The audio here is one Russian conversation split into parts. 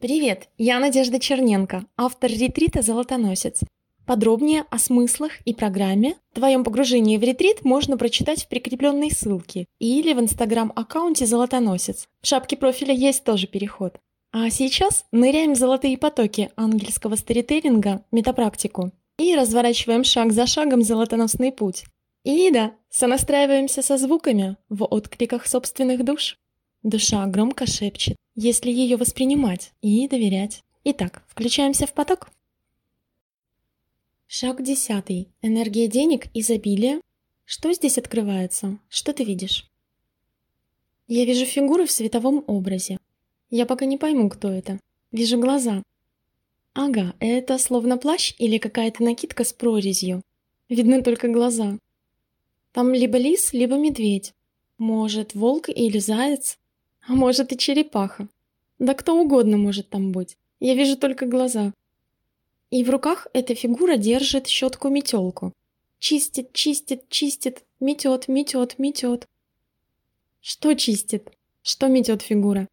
Привет, я Надежда Черненко, автор ретрита «Золотоносец». Подробнее о смыслах и программе твоем погружении в ретрит можно прочитать в прикрепленной ссылке или в инстаграм-аккаунте «Золотоносец». В шапке профиля есть тоже переход. А сейчас ныряем в золотые потоки ангельского сторителлинга, метапрактику, и разворачиваем шаг за шагом золотоносный путь. И да, сонастраиваемся со звуками в откликах собственных душ. Душа громко шепчет, если ее воспринимать и доверять. Итак, включаемся в поток. Шаг десятый. Энергия денег, изобилие. Что здесь открывается? Что ты видишь? Я вижу фигуры в световом образе. Я пока не пойму, кто это. Вижу глаза. Ага, это словно плащ или какая-то накидка с прорезью. Видны только глаза. Там либо лис, либо медведь. Может, волк или заяц. А может и черепаха. Да кто угодно может там быть. Я вижу только глаза. И в руках эта фигура держит щетку-метелку. Чистит, чистит, чистит, метет, метет, метет. Что чистит? Что метет фигура?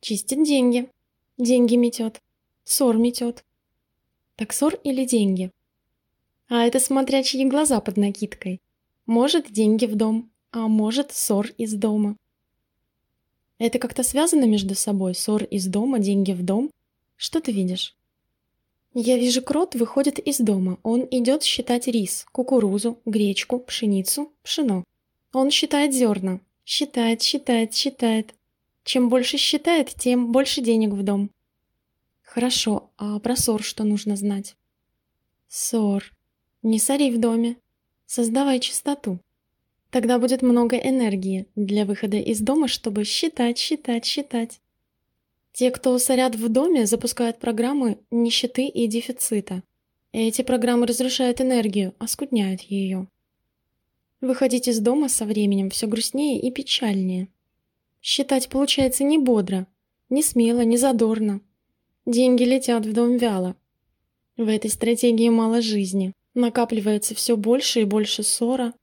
Чистит деньги. Деньги метет. Ссор метет. Так ссор или деньги? А это смотря чьи глаза под накидкой. Может, деньги в дом, а может, ссор из дома. Это как-то связано между собой? Ссор из дома, деньги в дом? Что ты видишь? Я вижу, крот выходит из дома. Он идет считать рис, кукурузу, гречку, пшеницу, пшено. Он считает зерна. Считает, считает, считает. Чем больше считает, тем больше денег в дом. Хорошо, а про ссор что нужно знать? Ссор. Не сори в доме. Создавай чистоту. Тогда будет много энергии для выхода из дома, чтобы считать, считать, считать. Те, кто сорят в доме, запускают программы нищеты и дефицита. Эти программы разрушают энергию, оскудняют ее. Выходить из дома со временем все грустнее и печальнее. Считать получается не бодро, не смело, не задорно. Деньги летят в дом вяло. В этой стратегии мало жизни. Накапливается все больше и больше ссора,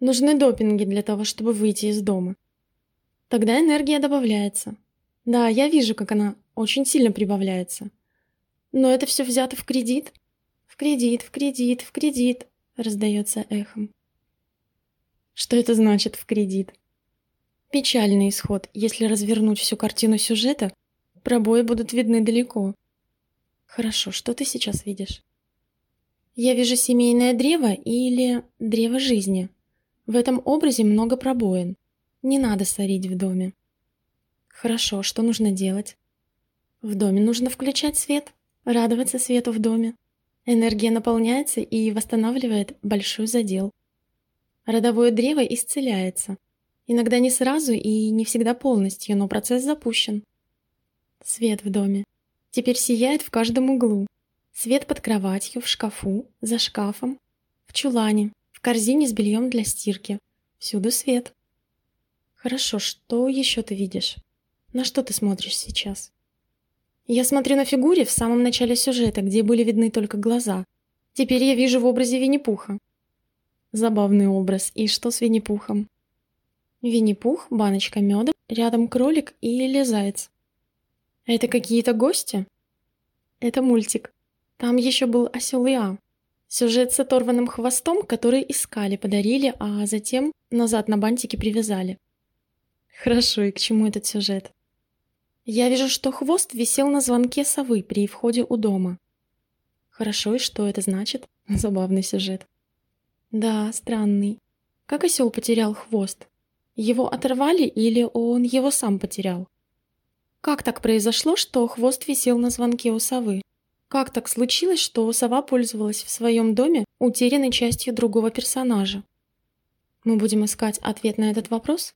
Нужны допинги для того, чтобы выйти из дома. Тогда энергия добавляется. Да, я вижу, как она очень сильно прибавляется. Но это все взято в кредит. В кредит, в кредит, в кредит, раздается эхом. Что это значит в кредит? Печальный исход. Если развернуть всю картину сюжета, пробои будут видны далеко. Хорошо, что ты сейчас видишь? Я вижу семейное древо или древо жизни. В этом образе много пробоин. Не надо сорить в доме. Хорошо, что нужно делать? В доме нужно включать свет, радоваться свету в доме. Энергия наполняется и восстанавливает большой задел. Родовое древо исцеляется. Иногда не сразу и не всегда полностью, но процесс запущен. Свет в доме. Теперь сияет в каждом углу. Свет под кроватью, в шкафу, за шкафом, в чулане, в корзине с бельем для стирки. Всюду свет. Хорошо, что еще ты видишь? На что ты смотришь сейчас? Я смотрю на фигуре в самом начале сюжета, где были видны только глаза. Теперь я вижу в образе Винни-Пуха. Забавный образ. И что с Винни-Пухом? Винни-Пух, баночка меда, рядом кролик или заяц. Это какие-то гости? Это мультик. Там еще был осел Иа. Сюжет с оторванным хвостом, который искали, подарили, а затем назад на бантике привязали. Хорошо, и к чему этот сюжет? Я вижу, что хвост висел на звонке совы при входе у дома. Хорошо, и что это значит? Забавный сюжет. Да, странный. Как осел потерял хвост? Его оторвали или он его сам потерял? Как так произошло, что хвост висел на звонке у совы? Как так случилось, что сова пользовалась в своем доме утерянной частью другого персонажа? Мы будем искать ответ на этот вопрос?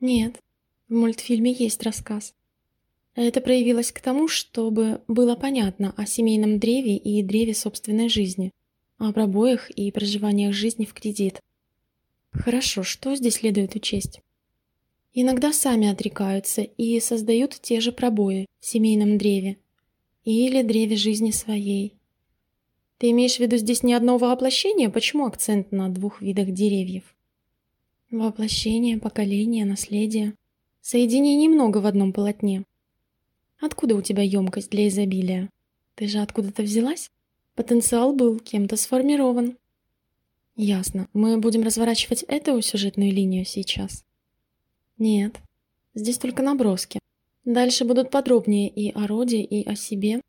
Нет. В мультфильме есть рассказ. Это проявилось к тому, чтобы было понятно о семейном древе и древе собственной жизни, о пробоях и проживаниях жизни в кредит. Хорошо, что здесь следует учесть? Иногда сами отрекаются и создают те же пробои в семейном древе, или древе жизни своей. Ты имеешь в виду здесь не одно воплощение? Почему акцент на двух видах деревьев? Воплощение, поколение, наследие. Соединений немного в одном полотне. Откуда у тебя емкость для изобилия? Ты же откуда-то взялась? Потенциал был кем-то сформирован. Ясно. Мы будем разворачивать эту сюжетную линию сейчас? Нет. Здесь только наброски. Дальше будут подробнее и о роде, и о себе.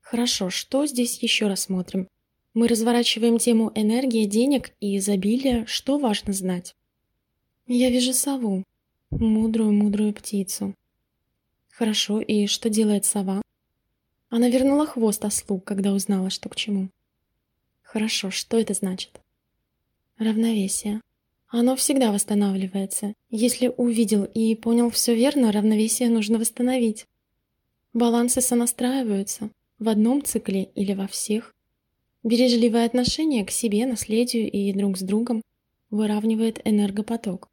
Хорошо, что здесь еще рассмотрим? Мы разворачиваем тему энергии, денег и изобилия. Что важно знать? Я вижу сову. Мудрую-мудрую птицу. Хорошо, и что делает сова? Она вернула хвост ослу, когда узнала, что к чему. Хорошо, что это значит? Равновесие. Оно всегда восстанавливается. Если увидел и понял все верно, равновесие нужно восстановить. Балансы сонастраиваются в одном цикле или во всех. Бережливое отношение к себе, наследию и друг с другом выравнивает энергопоток.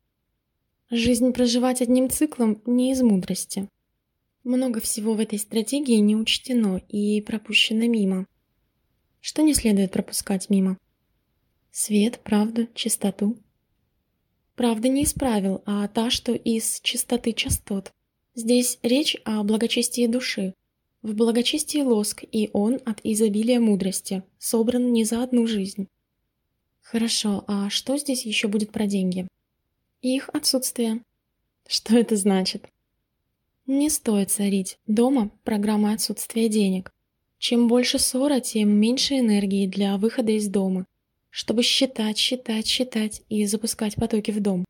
Жизнь проживать одним циклом не из мудрости. Много всего в этой стратегии не учтено и пропущено мимо. Что не следует пропускать мимо? Свет, правду, чистоту. Правда не из правил, а та, что из чистоты частот. Здесь речь о благочестии души, в благочестии лоск, и он от изобилия мудрости, собран не за одну жизнь. Хорошо, а что здесь еще будет про деньги? Их отсутствие. Что это значит? Не стоит царить. Дома программа отсутствия денег. Чем больше ссора, тем меньше энергии для выхода из дома, чтобы считать, считать, считать и запускать потоки в дом.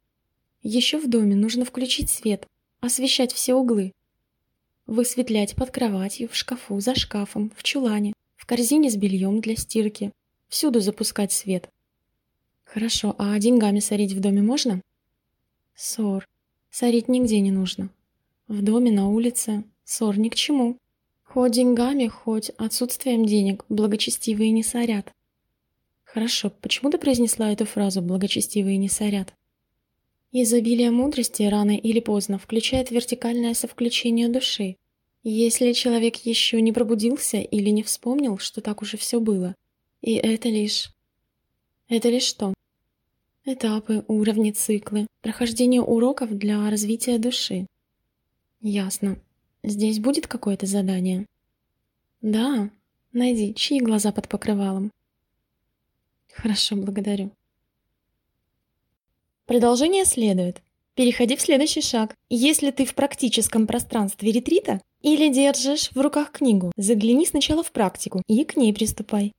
Еще в доме нужно включить свет, освещать все углы, Высветлять под кроватью, в шкафу, за шкафом, в чулане, в корзине с бельем для стирки. Всюду запускать свет. Хорошо, а деньгами сорить в доме можно? Ссор. Сорить нигде не нужно. В доме, на улице. Ссор ни к чему. Хоть деньгами, хоть отсутствием денег благочестивые не сорят. Хорошо, почему ты произнесла эту фразу «благочестивые не сорят»? Изобилие мудрости рано или поздно включает вертикальное совключение души. Если человек еще не пробудился или не вспомнил, что так уже все было. И это лишь... Это лишь что? Этапы, уровни, циклы, прохождение уроков для развития души. Ясно. Здесь будет какое-то задание? Да. Найди, чьи глаза под покрывалом. Хорошо, благодарю. Продолжение следует. Переходи в следующий шаг. Если ты в практическом пространстве ретрита или держишь в руках книгу, загляни сначала в практику и к ней приступай.